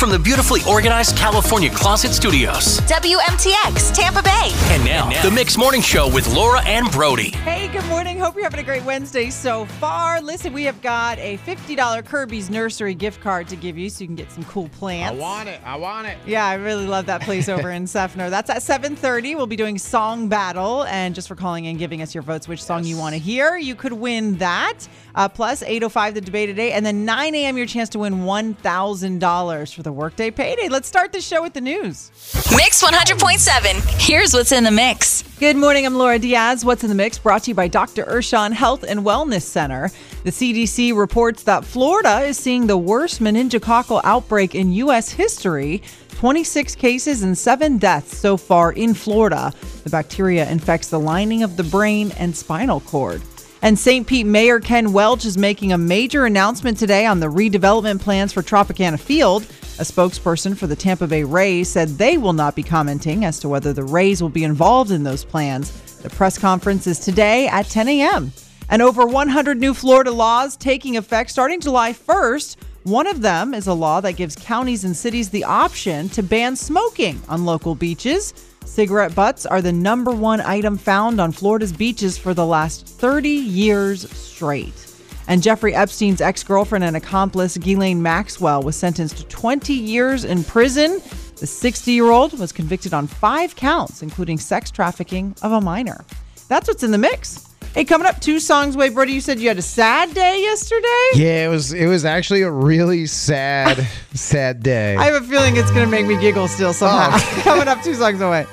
from the beautifully organized California Closet Studios. WMTX, Tampa Bay. And now, the Mix Morning Show with Laura and Brody. Hey, good morning. Hope you're having a great Wednesday so far. Listen, we have got a $50 Kirby's Nursery gift card to give you so you can get some cool plants. I want it. I want it. Yeah, I really love that place over in Seffner. That's at 7:30. We'll be doing song battle, and just for calling and giving us your votes, which song you want to hear, you could win that. Uh, 8:05 the debate today, and then 9 a.m. your chance to win $1,000 for the workday payday. Let's start the show with the news. Mix 100.7. Here's what's in the mix. Good morning. I'm Laura Diaz. What's in the mix? Brought to you by Dr. Urshan Health and Wellness Center. The CDC reports that Florida is seeing the worst meningococcal outbreak in U.S. history. 26 cases and seven deaths so far in Florida. The bacteria infects the lining of the brain and spinal cord. And St. Pete Mayor Ken Welch is making a major announcement today on the redevelopment plans for Tropicana Field. A spokesperson for the Tampa Bay Rays said they will not be commenting as to whether the Rays will be involved in those plans. The press conference is today at 10 a.m. And over 100 new Florida laws taking effect starting July 1st. One of them is a law that gives counties and cities the option to ban smoking on local beaches. Cigarette butts are the number one item found on Florida's beaches for the last 30 years straight. And Jeffrey Epstein's ex girlfriend and accomplice, Ghislaine Maxwell, was sentenced to 20 years in prison. The 60 year old was convicted on five counts, including sex trafficking of a minor. That's what's in the mix. Hey, coming up, two songs away. Brody, you said you had a sad day yesterday? Yeah, it was. It was actually a really sad, sad day. I have a feeling it's going to make me giggle still somehow. Oh. coming up, two songs away.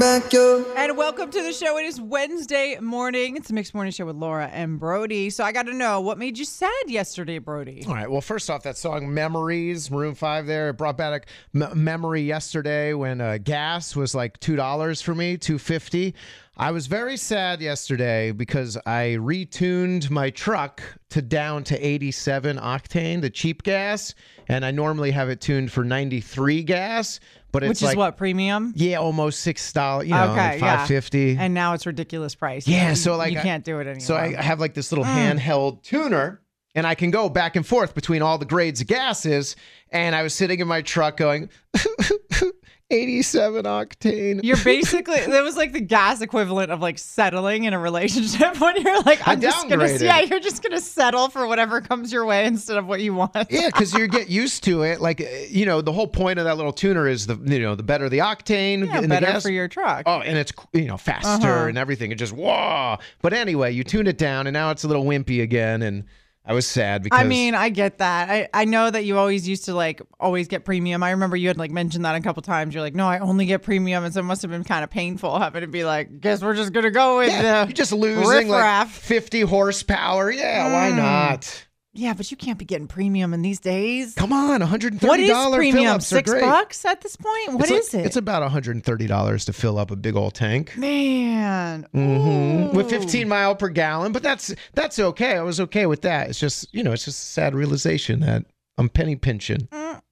And welcome to the show. It is Wednesday morning. It's a mixed morning show with Laura and Brody. So I got to know what made you sad yesterday, Brody. All right. Well, first off, that song "Memories," Maroon Five. There, it brought back a m- memory yesterday when uh, gas was like two dollars for me, two fifty. I was very sad yesterday because I retuned my truck to down to 87 octane, the cheap gas, and I normally have it tuned for 93 gas, but it's Which is like what premium? yeah, almost six dollars, you know, okay, like 550. yeah. And now it's ridiculous price. Yeah, You- so like you I- can't do it anymore. So I have like this little hmm. handheld tuner and I can go back and forth between all the grades of gases. And I was sitting in my truck going 87 octane. You're basically that was like the gas equivalent of like settling in a relationship when you're like I'm just gonna yeah you're just gonna settle for whatever comes your way instead of what you want. yeah, because you get used to it. Like, you know, the whole point of that little tuner is the, you know, the better the octane. Yeah, in the better gas. for your truck. Oh, and it's you know faster Uh-huh. and everything. It just whoa. But anyway, you tune it down, and now it's a little wimpy again. And I was sad because I mean, I get that. I, I know that you always used to like always get premium. I remember you had like mentioned that a couple times. You're like, no, I only get premium, and so it must have been kind of painful having to be like, guess we're just gonna go with yeah, the you're just losing like 50 horsepower. Yeah, why Mm. not? Yeah, but you can't be getting premium in these days. Come on, 130 dollars. What is premium? Six bucks at this point? What it's is like- it? It's about 130 dollars to fill up a big old tank. Man. Mhm. With 15 mile per gallon, but that's that's okay. I was okay with that. It's just you know, it's just a sad realization that I'm penny pinching.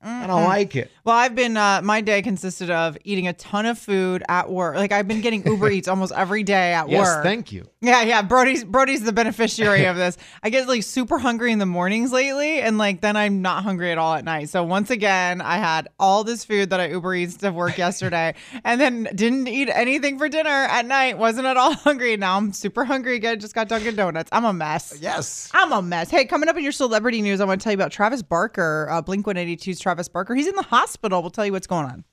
I don't like it. Well, I've been uh, my day consisted of eating a ton of food at work. Like I've been getting Uber Eats almost every day at Yes, work. Yes, thank you. Yeah, yeah. Brody's Brody's the beneficiary of this. I get like super hungry in the mornings lately, and like then I'm not hungry at all at night. So once again, I had all this food that I Uber Eats to work yesterday, and then didn't eat anything for dinner at night. Wasn't at all hungry. Now I'm super hungry again. Just got Dunkin' Donuts. I'm a mess. Yes. I'm a mess. Hey, coming up in your celebrity news, I want to tell you about Travis Barker, uh, Blink 182's Travis Barker. He's in the hospital. We'll tell you what's going on.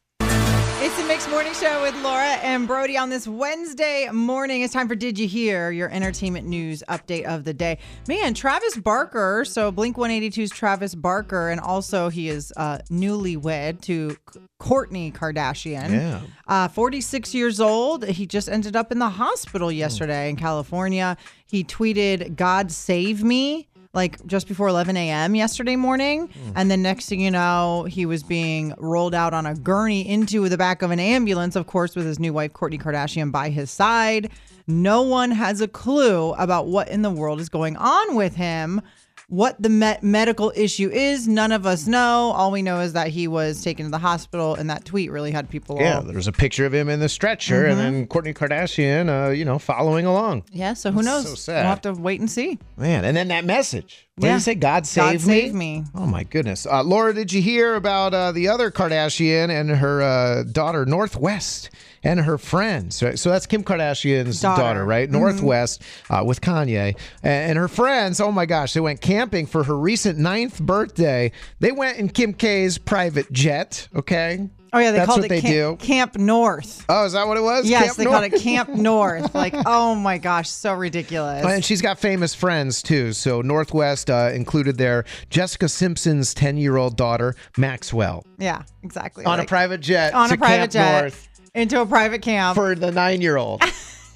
It's the Mixed Morning Show with Laura and Brody on this Wednesday morning. It's time for Did You Hear, your entertainment news update of the day. Man, Travis Barker, so Blink 182's Travis Barker, and also he is uh, newlywed to Kourtney Kardashian. Yeah. Uh, 46 years old. He just ended up in the hospital yesterday in California. He tweeted, God save me. Like just before 11 a.m. yesterday morning. Hmm. And then next thing you know, he was being rolled out on a gurney into the back of an ambulance, of course, with his new wife, Kourtney Kardashian, by his side. No one has a clue about what in the world is going on with him. What the me- medical issue is, none of us know. All we know is that he was taken to the hospital, and that tweet really had people Yeah, all there was a picture of him in the stretcher, and then Kourtney Kardashian, uh, you know, following along. Yeah, so who That's knows? so We'll have to wait and see. Man, and then that message. What did Yeah. you say? God save God me. save me. Oh my goodness, uh, Laura, did you hear about uh, the other Kardashian and her uh, daughter North West and her friends? So, so that's Kim Kardashian's daughter, Daughter. right? North West uh, with Kanye and, and her friends. Oh my gosh, they went camping for her recent ninth birthday. They went in Kim K's private jet. Okay. Oh yeah, they that's called it they Camp. Camp North. Oh, is that what it was? Yes, Camp they called it Camp North. Like, oh my gosh, so ridiculous. And she's got famous friends too. So North West uh, included their Jessica Simpson's 10 year old daughter, Maxwell, yeah, exactly. on a private jet on to a private Camp jet North into a private camp. for the nine year old.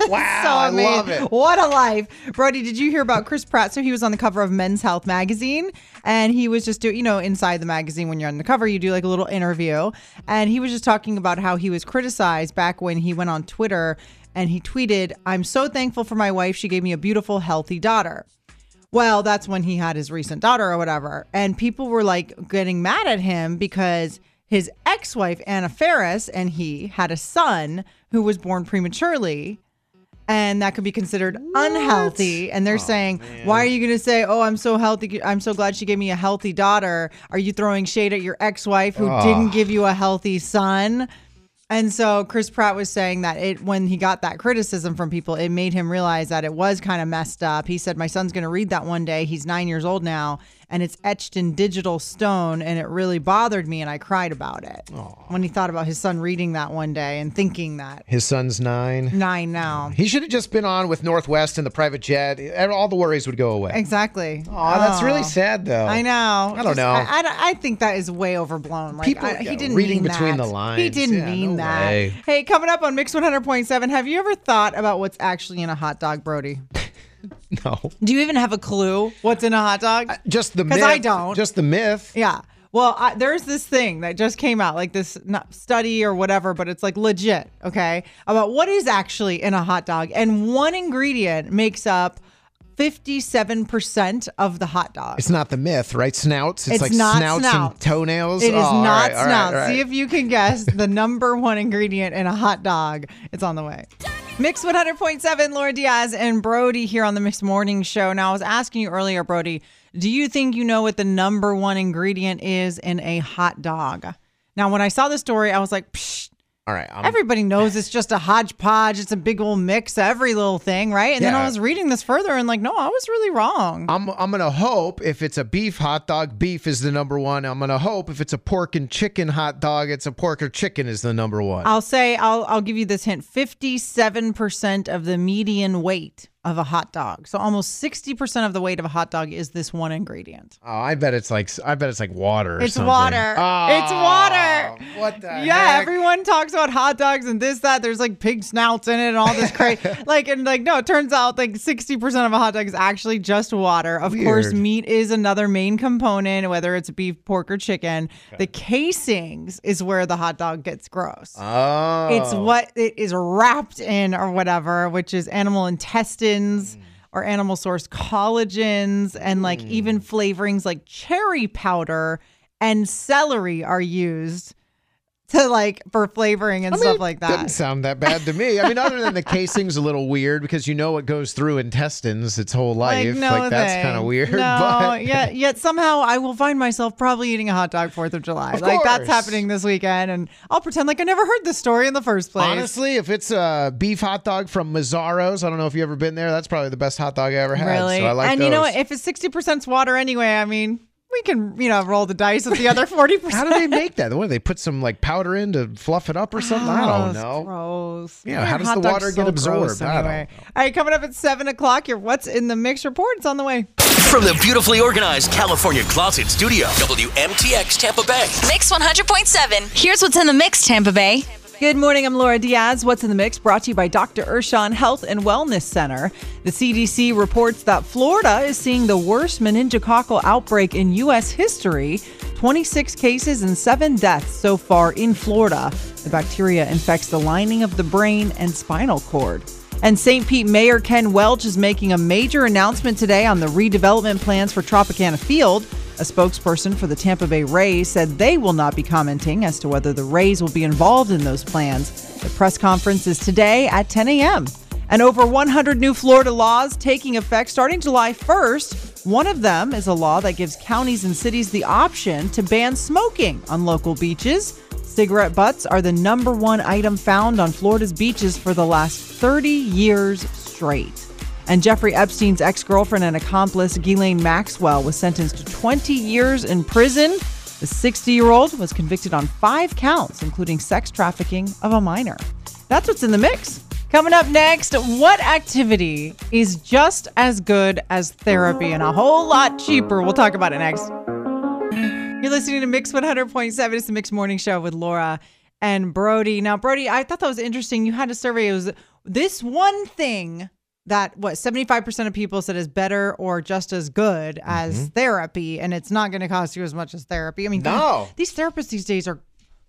Wow, so I love it. What a life. Brody, did you hear about Chris Pratt? So he was on the cover of Men's Health magazine and he was just doing, you know, inside the magazine when you're on the cover, you do like a little interview. And he was just talking about how he was criticized back when he went on Twitter and he tweeted, I'm so thankful for my wife. She gave me a beautiful, healthy daughter. Well, that's when he had his recent daughter or whatever. And people were like getting mad at him because his ex wife, Anna Faris, and he had a son who was born prematurely. And that could be considered unhealthy. And they're oh, saying, why are you going to say, oh, I'm so healthy. I'm so glad she gave me a healthy daughter. Are you throwing shade at your ex wife who didn't give you a healthy son? And so Chris Pratt was saying that it when he got that criticism from people, it made him realize that it was kind of messed up. He said, "My son's going to read that one day. He's 9 years old now, and it's etched in digital stone and it really bothered me and I cried about it." When he thought about his son reading that one day and thinking that His son's nine. 9 now. He should have just been on with North West in the private jet. All the worries would go away. Exactly. Oh, that's really oh. sad, though. I know. I don't know. I, I, I think that is way overblown. Like People- I, he didn't reading mean between that. the lines. He didn't Yeah, mean no that. way. Hey, coming up on Mix 100.7, have you ever thought about what's actually in a hot dog, Brody? No, Do you even have a clue what's in a hot dog? just the myth. I don't. Just the myth. yeah. Well, I, there's this thing that just came out, like this study or whatever, but it's like legit, okay, about what is actually in a hot dog. And one ingredient makes up 57% of the hot dog. It's not the myth, right? Snouts. It's, It's like not snouts snout. and toenails. It is Oh, all not right, all right, snout. all right. See if you can guess the number one ingredient in a hot dog. It's on the way. Mix 100.7, Laura Diaz and Brody here on the Mix Morning Show. Now, I was asking you earlier, Brody, do you think you know what the number one ingredient is in a hot dog? Now, when I saw the story, I was like, Psh, all right. I'm, everybody knows it's just a hodgepodge. It's a big old mix of every little thing, right? And then I was reading this further and like, no, I was really wrong. I'm I'm gonna hope if it's a beef hot dog, beef is the number one. I'm gonna hope if it's a pork and chicken hot dog, it's a pork or chicken is the number one. I'll say I'll I'll give you this hint. Fifty-seven percent of the median weight of a hot dog. So almost sixty percent of the weight of a hot dog is this one ingredient. oh, I bet it's like I bet it's like water. Or It's something. water. Oh, It's water. What the Yeah, heck? everyone talks about hot dogs and this, that. There's like pig snouts in it and all this crazy. like, and like, no, it turns out like 60% of a hot dog is actually just water. Of course, meat is another main component, whether it's beef, pork, or chicken. The casings is where the hot dog gets gross. Oh, It's what it is wrapped in or whatever, which is animal intestines or animal source collagens and like even mm. flavorings like cherry powder and celery are used to like for flavoring and I mean, stuff like that. Doesn't sound that bad to me. I mean, other than the casing's a little weird because you know what goes through intestines its whole life. Like, no that's kind of weird. No, but yet yet somehow I will find myself probably eating a hot dog Fourth of July. Of like that's happening this weekend, and I'll pretend like I never heard this story in the first place. honestly, if it's a beef hot dog from Mazzaro's, I don't know if you've ever been there. That's probably the best hot dog I ever had. Really? So I like and you know what? If it's sixty percent water anyway, I mean, we can you know roll the dice with the other 40%. How do they make that? What do they put some like powder in to fluff it up or something? I don't oh, know. Gross. Yeah, Your how does the dog's water get so absorbed? gross I don't Anyway. know. All right, coming up at seven o'clock. Your what's in the mix report? It's on the way. From the beautifully organized California Closet Studio, WMTX Tampa Bay. Mix 100.7. Here's what's in the mix, Tampa Bay. Good morning. I'm Laura Diaz. What's in the mix? Brought to you by Dr. Urshan Health and Wellness Center. The CDC reports that Florida is seeing the worst meningococcal outbreak in U.S. history 26 cases and seven deaths so far in Florida. The bacteria infects the lining of the brain and spinal cord. And St. Pete Mayor Ken Welch is making a major announcement today on the redevelopment plans for Tropicana Field. A spokesperson for the Tampa Bay Rays said they will not be commenting as to whether the Rays will be involved in those plans. The press conference is today at 10 a.m. And over 100 new Florida laws taking effect starting July 1st One of them is a law that gives counties and cities the option to ban smoking on local beaches. Cigarette butts are the number one item found on Florida's beaches for the last 30 years straight. And Jeffrey Epstein's ex girlfriend and accomplice, Ghislaine Maxwell, was sentenced to 20 years in prison. The 60 year old was convicted on five counts, including sex trafficking of a minor. That's what's in the mix. Coming up next, what activity is just as good as therapy and a whole lot cheaper? We'll talk about it next. You're listening to Mix 100.7. It's the Mix Morning Show with Laura and Brody. Now, Brody, I thought that was interesting. You had a survey. It was this one thing that what 75% of people said is better or just as good as Mm-hmm. therapy and it's not going to cost you as much as therapy. I mean, No. These therapists these days are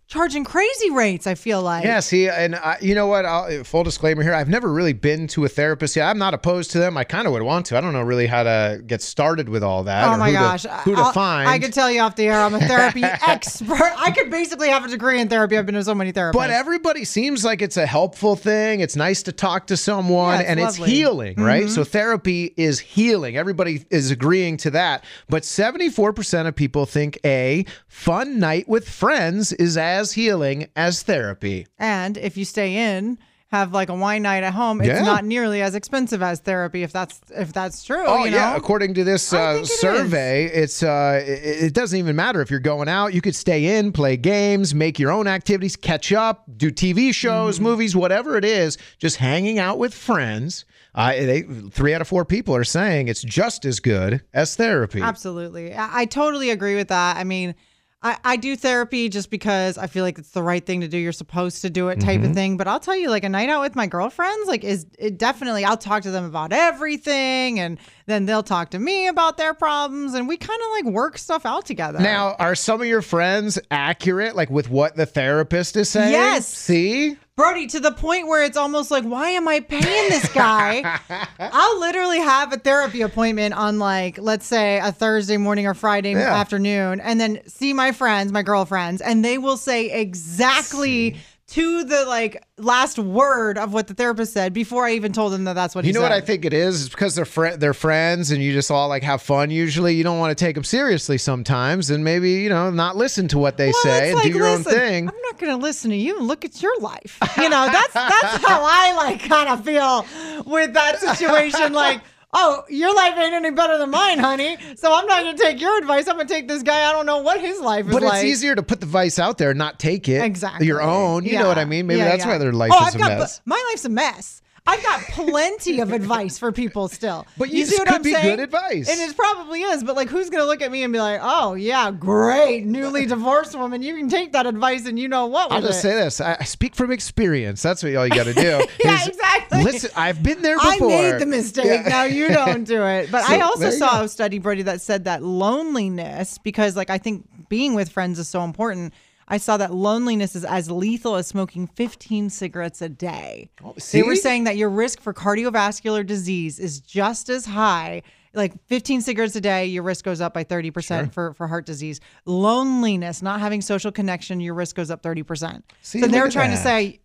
charging crazy rates, I feel like. Yeah, see, and I, you know what? I'll, full disclaimer here: I've never really been to a therapist yet. I'm not opposed to them. I kind of would want to. I don't know really how to get started with all that. Oh my who gosh. To, who to I'll- find? I could tell you off the air, I'm a therapy expert. I could basically have a degree in therapy. I've been to so many therapists. But everybody seems like it's a helpful thing. It's nice to talk to someone Yeah, it's and lovely. Mm-hmm. it's healing, right? So therapy is healing. Everybody is agreeing to that. But 74% of people think a fun night with friends is as healing as therapy. And if you stay in, have like a wine night at home, it's Yeah. not nearly as expensive as therapy if that's if that's true. Oh you know? yeah, according to this uh, it is. survey, it's uh, it, it doesn't even matter if you're going out. You could stay in, play games, make your own activities, catch up, do TV shows, Mm-hmm. movies, whatever it is. Just hanging out with friends. Uh, they, three out of four people are saying it's just as good as therapy. Absolutely. I, I totally agree with that. I mean, I, I do therapy just because I feel like it's the right thing to do. You're supposed to do it type Mm-hmm. of thing. But I'll tell you, like a night out with my girlfriends, like is it definitely I'll talk to them about everything and then they'll talk to me about their problems and we kind of like work stuff out together. Now, are some of your friends accurate, like with what the therapist is saying? Yes. See, Brody, to the point where it's almost like, why am I paying this guy? I'll literally have a therapy appointment on like, let's say a Thursday morning or Friday Yeah. afternoon, and then see my friends, my girlfriends, and they will say exactly to the like last word of what the therapist said before I even told them that that's what he said. You he know said. what I think it is? It's because they're fri they're friends and you just all like have fun. Usually, you don't want to take them seriously sometimes, and maybe you know not listen to what they Well, say and do like, your own thing. I'm not going to listen to you. and Look at your life. You know, that's that's how I like kind of feel with that situation. Like, oh, your life ain't any better than mine, honey. So I'm not going to take your advice. I'm going to take this guy. I don't know what his life is But like. it's easier to put the vice out there and not take it. Exactly. Your own. You Yeah. know what I mean? Maybe Yeah, that's yeah. why their life oh, is I've a got, mess. My life's a mess. I've got plenty of advice for people still. But you- see this what could I'm be saying? good advice. And it probably is. But like, who's gonna look at me and be like, "Oh yeah, great, newly divorced woman. You can take that advice and you know what." I'll just it." say this: I I speak from experience. That's what all you got to do. Yeah, exactly. Listen, I've been there I made the mistake. Yeah. Now you don't do it. But I also saw go. a study, Brody, that said that loneliness, because like I think being with friends is so important. I saw that loneliness is as lethal as smoking 15 cigarettes a day. They were saying that your risk for cardiovascular disease is just as high. Like 15 cigarettes a day, your risk goes up by 30% for, for heart disease. Loneliness, not having social connection, your risk goes up 30%. See, so they're trying to say,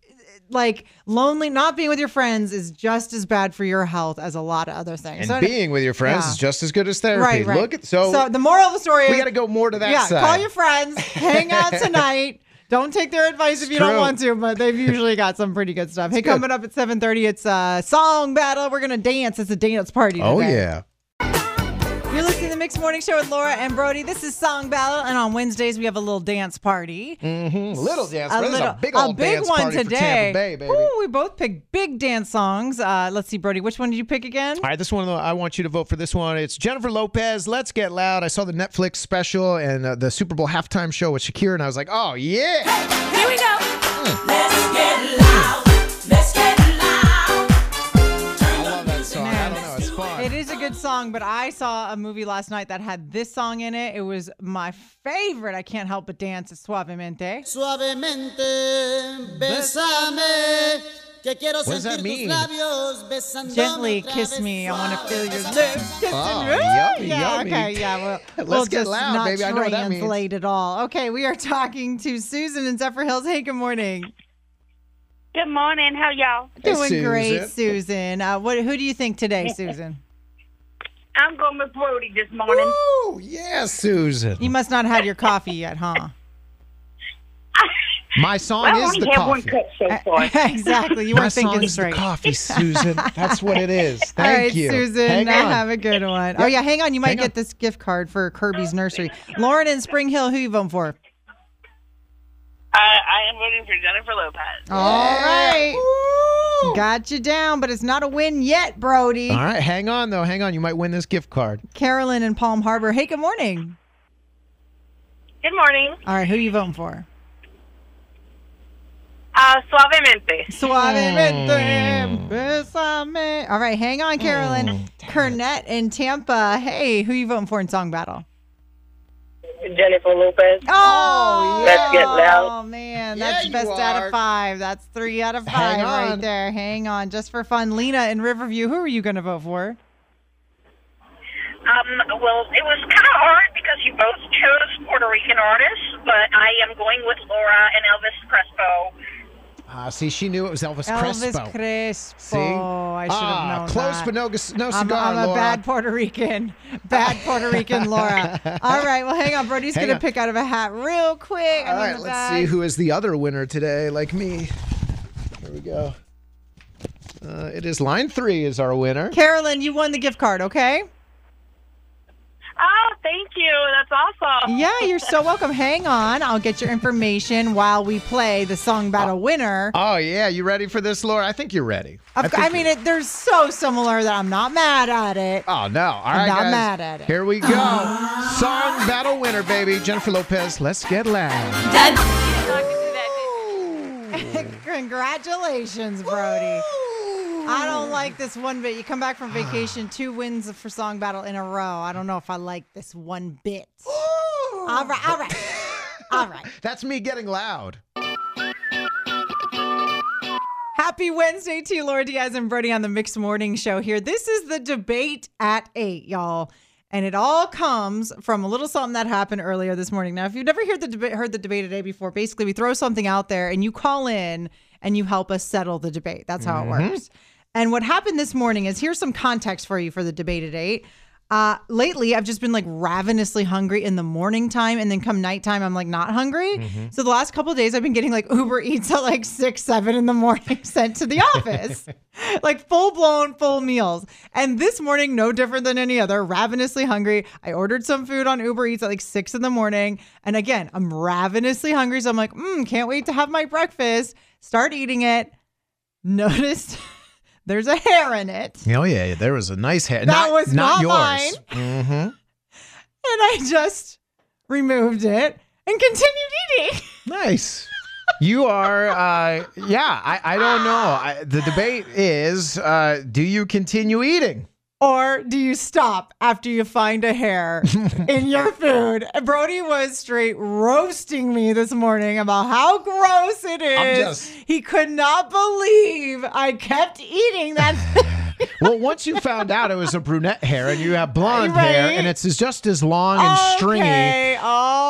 like lonely not being with your friends is just as bad for your health as a lot of other things. And So- being with your friends Yeah. is just as good as therapy. right, right. Look at so, so the moral of the story is we got to go more to that yeah, side. call your friends, hang out tonight. Don't take their advice if you don't want to, but they've usually got some pretty good stuff. Hey, good. coming up at 7:30, it's a song battle. We're gonna dance. It's a dance party. oh yeah. You're listening to the Mixed Morning Show with Laura and Brody. This is Song Battle, and on Wednesdays we have a little dance party. Mm, Little dance. a little, a big old big dance one party today. for Tampa Bay, baby. Ooh, we both picked big dance songs. Uh, let's see, Brody, which one did you pick again? All right, this one I want you to vote for this one. It's Jennifer Lopez. Let's get loud. I saw the Netflix special and uh, the Super Bowl halftime show with Shakira, and I was like, oh yeah. Here we go. Let's get loud. Song, but I saw a movie last night that had this song in it. It was my favorite. I can't help but dance. It's Suavemente. Suavemente, bésame, que quiero What does that mean? tus labios besándome Gently kiss me. I want to feel your lips kissing Oh, me. yummy, yeah, yummy. okay, yeah. Well, Let's we'll get just loud, not baby. I know what that means. translate at all. Okay, we are talking to Susan in Zephyrhills. Hey, good morning. Good morning. How y'all? Hey, Doing great, Susan. Susan. Uh, what? Who do you think today, Susan? I'm going with Brody this morning. Oh, yeah, Susan. You must not have had your coffee yet, huh? My song I is only the have one coffee. cup so uh, far. exactly. You My weren't song thinking is the coffee, Susan. That's what it is. Thank All right, you. Susan. Hang on. Have a good one. Oh yeah, hang on. You might Hang get on. this gift card for Kirby's Nursery. Lauren in Spring Hill. Who you voting for? I, I am voting for Jennifer Lopez. All right. Got you down, but it's not a win yet, Brody. All right, hang on though. Hang on. You might win this gift card. Carolyn in Palm Harbor. Hey, good morning. Good morning. All right, who are you voting for? Uh, suavemente. Suavemente, bésame. All right, hang on, Carolyn. Cornette in Tampa. Hey, who are you voting for in Song Battle? Jennifer Lopez. Oh, Let's get loud. Oh man, Yeah, that's you best out of five. That's three out of Hang five right on. there. Hang on, just for fun. Lena in Riverview. Who are you going to vote for? Um, well, it was kind of hard because you both chose Puerto Rican artists, but I am going with Laura and Elvis Crespo. Ah, see, she knew it was Elvis, Elvis Crespo. Crespo. See? I should have ah, known close, that. but no, no I'm, cigar, I'm a Laura. bad Puerto Rican. Bad Puerto Rican Laura. All right, well, hang on. Brody's going to pick out of a hat real quick. All right, let's see who is the other winner today, like me. Here we go. Uh, it is line three is our winner. Carolyn, you won the gift card, okay? Oh, thank you. That's awesome. Yeah, you're so welcome. Hang on. I'll get your information while we play the song battle winner. Oh yeah, you ready for this, Laura? I think you're ready. Of cou- I, think mean, it, they're so similar that I'm not mad at it. Oh no! All right, I'm not guys. mad at it. Here we go. Song battle winner, baby. Jennifer Lopez. Let's get loud. Congratulations, Brody. I don't like this one bit. You come back from vacation, two wins for song battle in a row. I don't know if I like this one bit. All right, all right, all right. That's me getting loud. Happy Wednesday to you, Laura Diaz and Brody on the Mixed Morning Show here. This is the debate at eight, y'all. And it all comes from a little something that happened earlier this morning. Now, if you've never heard the debate, heard the debate today before, basically we throw something out there and you call in and you help us settle the debate. That's how it mm-hmm. works. And what happened this morning is here's some context for you for the debate at eight. Uh, lately, I've just been like ravenously hungry in the morning time, and then come nighttime, I'm like not hungry. So the last couple of days, I've been getting like Uber Eats at like six, seven in the morning sent to the office, like full blown full meals. And this morning, no different than any other, ravenously hungry. I ordered some food on Uber Eats at like six in the morning, and again, I'm ravenously hungry, so I'm like, mm, can't wait to have my breakfast. Start eating it. Noticed there's a hair in it. Oh yeah, there was a nice hair. That not, was not yours. mine. Mm-hmm. and I just removed it and continued eating. Nice. You are, uh, yeah. I, I don't know. I, the debate is: uh, Do you continue eating? Or do you stop after you find a hair in your food? Brody was straight roasting me this morning about how gross it is. just- He could not believe I kept eating that. Well, once you found out it was a brunette hair and you have blonde hair and it's just as long and stringy. Okay, all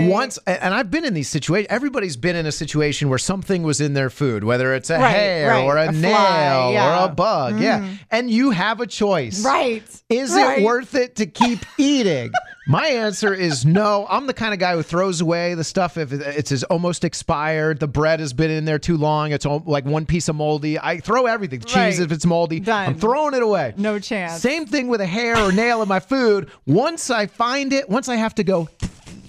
right. Once, and I've been in these situations. Everybody's been in a situation where something was in their food, whether it's a Right, hair right, or a, a nail fly, yeah. Mm. or a bug. Yeah. And you have a choice. Right. Is it worth it to keep eating? My answer is no. I'm the kind of guy who throws away the stuff if it- it's almost expired. The bread has been in there too long. It's all, like one piece of moldy. I throw everything. The cheese if it's moldy. Done. I'm throwing it away. No chance. Same thing with a hair or nail in my food. Once I find it, once I have to go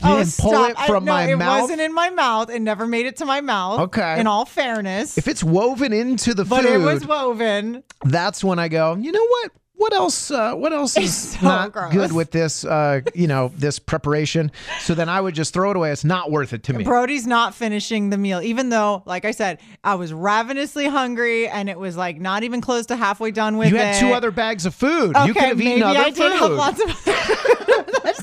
and pull stop. it from I, no, my it mouth. wasn't in my mouth. It never made it to my mouth. Okay. In all fairness. if it's woven into the but food, it was woven. that's when I go, you know what? What else? Uh, what else is so not gross. good with this? Uh, you know, this preparation. So then I would just throw it away. It's not worth it to me. Brody's not finishing the meal, even though, like I said, I was ravenously hungry and it was like not even close to halfway done with you it. had two other bags of food. Okay, you could have eaten other I did have food.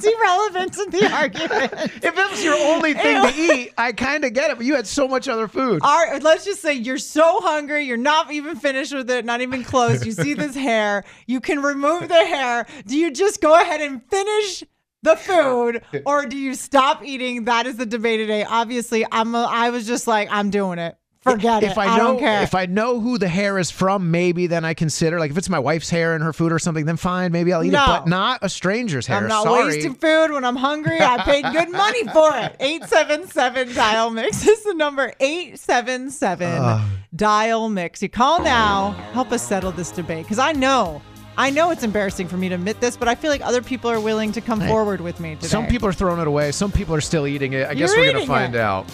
That's irrelevant to the argument. if it was your only thing to eat, I kind of get it. But you had so much other food. All right, let's just say you're so hungry, you're not even finished with it, not even close. You see this hair, you can remove the hair. Do you just go ahead and finish the food, or do you stop eating? That is the debate today. Obviously, I'm. A, I was just like, I'm doing it. Forget if it. I I know don't care. if I know who the hair is from, maybe then I consider like if it's my wife's hair and her food or something, then fine, maybe I'll eat No. it, but not a stranger's hair. I'm not Sorry. wasting food when I'm hungry. I paid good money for it. 877 dial mix is the number 877 dial mix. You call now. Help us settle this debate because I know. I know it's embarrassing for me to admit this, but I feel like other people are willing to come forward with me today. Some people are throwing it away. Some people are still eating it. I guess You're we're gonna find it. out.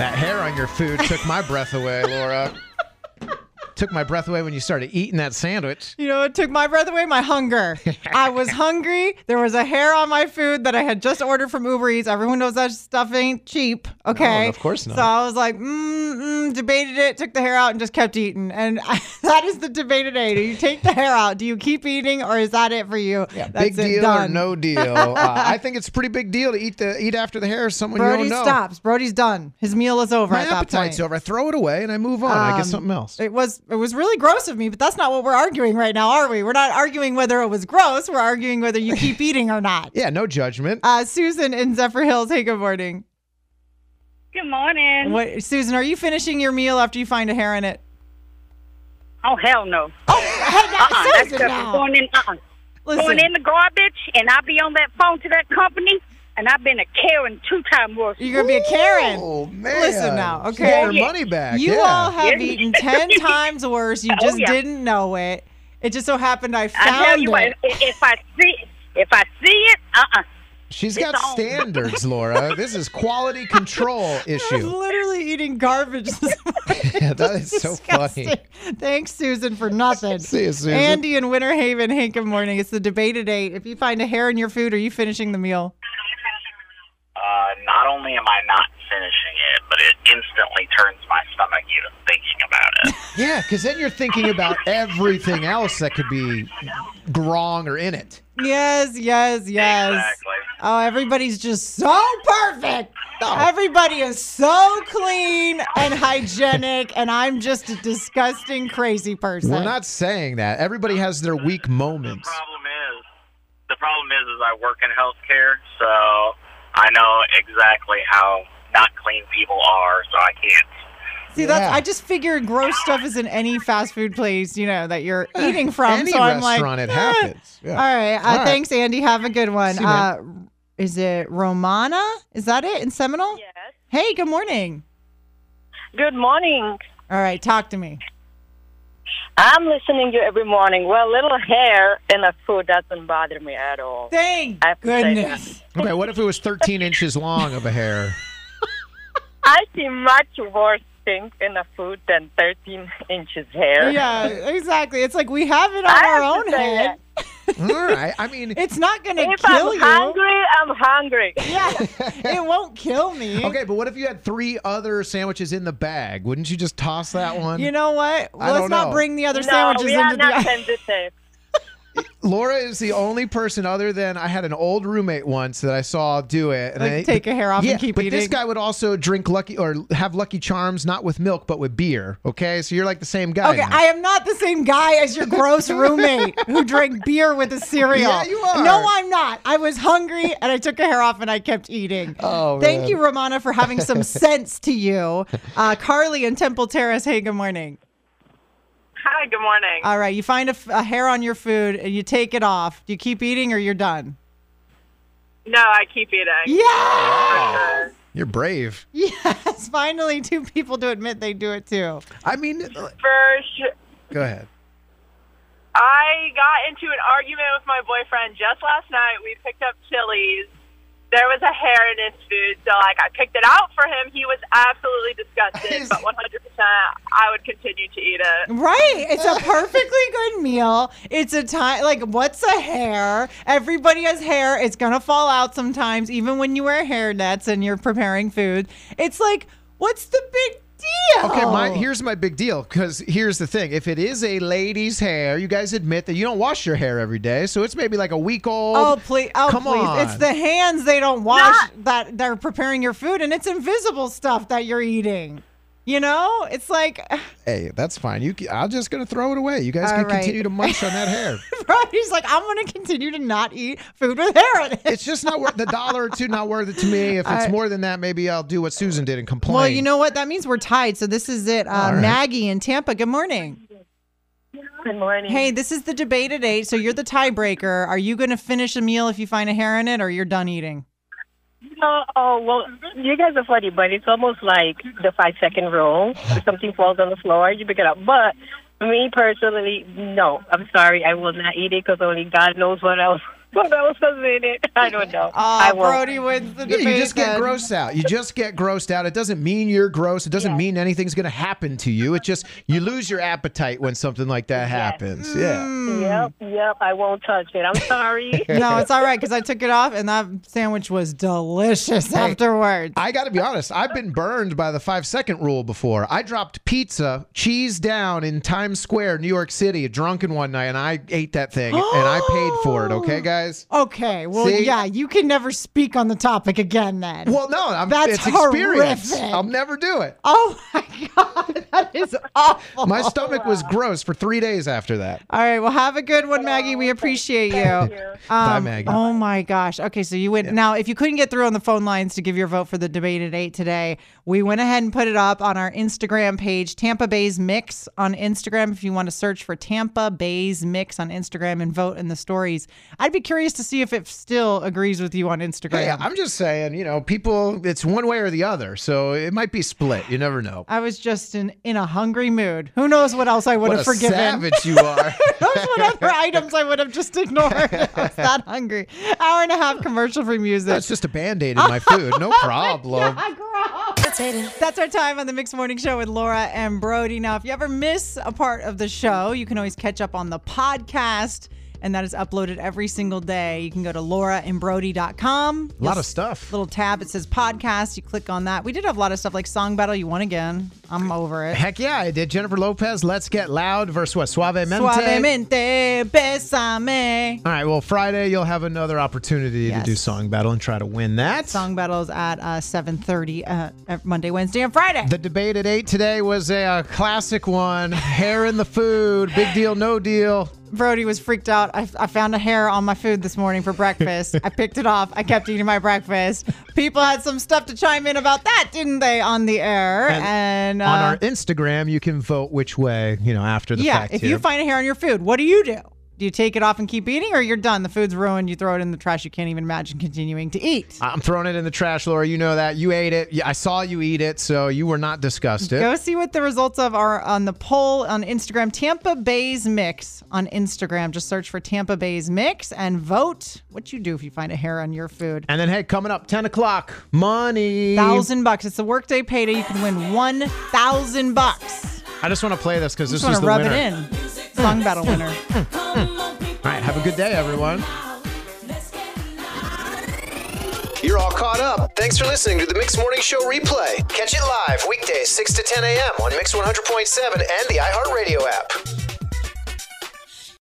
That hair on your food took my breath away, Laura. Took my breath away when you started eating that sandwich. You know, it took my breath away, my hunger. I was hungry. There was a hair on my food that I had just ordered from Uber Eats. Everyone knows that stuff ain't cheap. Okay. of course not. So I was like, mm, mm, debated it, took the hair out, and just kept eating. And I, that is the debate today. Do you take the hair out? Do you keep eating, or is that it for you? Yeah, That's big deal done. or no deal? Uh, I think it's a pretty big deal to eat the eat after the hair of someone Brody you don't know. stops. Brody's done. His meal is over My at that appetite's point. over. I throw it away and I move on. I get Um, something else. It was it was really gross of me, but that's not what we're arguing right now, are we? We're not arguing whether it was gross. We're arguing whether you keep eating or not. yeah, no judgment. Uh, Susan in Zephyrhills. Hey, good morning. Good morning. What, Susan? Are you finishing your meal after you find a hair in it? Oh hell no. Hey, now, Uh-uh, Susan, stuff now. going in. Uh-uh. Listen, Going in the garbage, and I'll be on that phone to that company, and I've been a Karen two times worse. you're gonna be a Karen. Oh man! Listen now, She okay? got her money back. You yeah. all have Yeah. eaten ten times worse. You Oh, just yeah. didn't know it. It just so happened I I found tell you it. if, if I see if I see it, uh-uh. She's It's got on. standards, Laura. This is quality control I was issue. literally eating garbage. this morning. Yeah, that is so Disgusting. funny. Thanks, Susan, for nothing. See you, Susan. Andy in Winter Haven. Hey, good morning. It's the debate today. If you find a hair in your food, are you finishing the meal? Uh, not only am I not finishing it, but it instantly turns my stomach even thinking about it. Yeah, because then you're thinking about everything else that could be wrong or in it. Yes, yes, yes. Exactly. Oh, everybody's just so perfect. Everybody is so clean and hygienic, and I'm just a disgusting, crazy person. We're not saying that. Everybody has their weak moments. The problem is, the problem is, is I work in healthcare, so I know exactly how not clean people are, so I can't. See, that's Yeah. I just figured gross stuff is in any fast food place, you know, that you're eating from. Any so I'm like, restaurant, it eh. happens. Yeah. All right. Uh, All right. Thanks, Andy. Have a good one. See you, uh, is it Romana? Is that it in Seminole? Yes. Hey, good morning. Good morning. All right, talk to me. I'm listening to you every morning. Well, little hair in a foot doesn't bother me at all. Thank I have to say goodness. Okay, what if it was 13 inches long of a hair? I see much worse things in a foot than 13 inches hair. Yeah, exactly. It's like we have it on I our own to say head. All right. I mean, It's not going to If kill I'm you. hungry, I'm hungry. Yeah, it won't kill me. okay, but what if you had three other sandwiches in the bag? Wouldn't you just toss that one? You know what? I Let's don't not know. bring the other no, sandwiches we are into not the. sensitive. Laura is the only person other than I had an old roommate once that I saw do it. And Like, I, take a hair off and yeah, keep but this guy would also drink Lucky or have Lucky Charms, not with milk, but with beer. Okay, so you're like the same guy. Okay, now. I am not the same guy as your gross roommate who drank beer with a cereal. Yeah, you are. No, I'm not. I was hungry and I took a hair off and I kept eating. Oh, Thank man. you, Romana, for having some sense to you. Uh, Carly in Temple Terrace. Hey, good morning. Hi, good morning. All right, you find a hair on your food and you take it off. Do you keep eating or you're done? no, I keep eating. Yeah. You're brave. Yes. Finally, two people to admit they do it too. I mean, uh, First, go ahead. I got into an argument with my boyfriend just last night. We picked up Chili's. There was a hair in his food, so like I picked it out for him. He was absolutely disgusted, but 100%, I would continue to eat it. Right. It's a perfectly good meal. It's a time like what's a hair? Everybody has hair. It's gonna fall out sometimes, even when you wear hair nets and you're preparing food. It's like, what's the big deal? Okay, my, here's my big deal because here's the thing: if it is a lady's hair, you guys admit that you don't wash your hair every day, so it's maybe like a week old. Oh please! Oh Come please! on. It's the hands they don't wash that they're preparing your food, and it's invisible stuff that you're eating. You know, it's like Hey, that's fine. You, I'm just gonna throw it away. You guys All can right. continue to munch on that hair. He's like, I'm going to continue to not eat food with hair in it. It's just not worth the dollar or two. Not worth it to me. If it's I- more than that, maybe I'll do what Susan did and complain. Well, you know what? That means we're tied. So this is it. Uh, All right. Maggie in Tampa. Good morning. Good morning. Hey, this is the debate at eight. So you're the tiebreaker. Are you going to finish a meal if you find a hair in it, or you're done eating? Oh, oh, well, you guys are funny, but it's almost like the five second rule. If something falls on the floor, you pick it up. But me personally, no. I'm sorry. I will not eat it because only God knows what else. What else is in it? I don't know. Ah, I Oh, won't. Brody wins the Yeah, debate. you just get then. grossed out. You just get grossed out. It doesn't mean you're gross. It doesn't mean anything's going to happen to you. It just you lose your appetite when something like that happens. Mm. Yeah. Yep, yep. I won't touch it. I'm sorry. No, it's all right because I took it off and that sandwich was delicious afterwards. I got to be honest. I've been burned by the five second rule before. I dropped pizza, cheese down in Times Square, New York City, drunken one night, and I ate that thing and I paid for it. Okay, guys. Okay, well, See? yeah, you can never speak on the topic again then. Well, no, I'm, That's it's experience. horrific. I'll never do it. Oh my god, that is awful. My stomach was gross for three days after that. All right, well, have a good one, Maggie. We appreciate you. Um, Bye, Maggie. Oh my gosh. Okay, so you went now. If you couldn't get through on the phone lines to give your vote for the debate at eight today, we went ahead and put it up on our Instagram page, Tampa Bay's Mix on Instagram. If you want to search for Tampa Bay's Mix on Instagram and vote in the stories, I'd be curious to see if it still agrees with you on oh, Instagram. Hey, I'm just saying, you know, people, it's one way or the other. So it might be split. You never know. I was just in in a hungry mood. Who knows what else I would What have a forgiven? savage you are. Those what other items I would have just ignored? I was that hungry. Hour and a half commercial free music. That's just a band aid in my food. No problem. That's our time on the Mixed Morning Show with Laura and Brody. Now, if you ever miss a part of the show, you can always catch up on the podcast, and that is uploaded every single day. You can go to lauraandbrody.com. A lot of stuff. Little tab, it says podcast. You click on that. We did have a lot of stuff like Song Battle. You won again. I'm over it. Heck yeah, I did. Jennifer Lopez, Let's Get Loud versus what? Suavemente. Suavemente, besame. All right, well, Friday you'll have another opportunity Yes. to do Song Battle and try to win that. Song battles at uh, 7.30 uh, Monday, Wednesday, and Friday. The debate at 8 today was a, uh classic one. Hair in the food. Big deal, no deal. Brody was freaked out. I, I found a hair on my food this morning for breakfast. I picked it off. I kept eating my breakfast. People had some stuff to chime in about that, didn't they, on the air? And, uh, On our Instagram, you can vote which way, you know, after the yeah, fact. if here. you find a hair on your food, what do you do? Do you take it off and keep eating, or you're done? The food's ruined. You throw it in the trash. You can't even imagine continuing to eat. I'm throwing it in the trash, Laura. You know that. You ate it. I saw you eat it, so you were not disgusted. Go see what the results of are on the poll on Instagram. Tampa Bay's Mix on Instagram. Just search for Tampa Bay's Mix and vote. What you do if you find a hair on your food? And then, hey, coming up, 10 o'clock, money. Thousand bucks. It's a workday payday. You can win one thousand bucks. I just want to play this because this is the to rub winner. it in. Song battle winner. All right, have a good day, everyone. You're all caught up. Thanks for listening to the Mix Morning Show replay. Catch it live weekdays 6 to 10 a.m. on Mix 100.7 and the iHeartRadio app.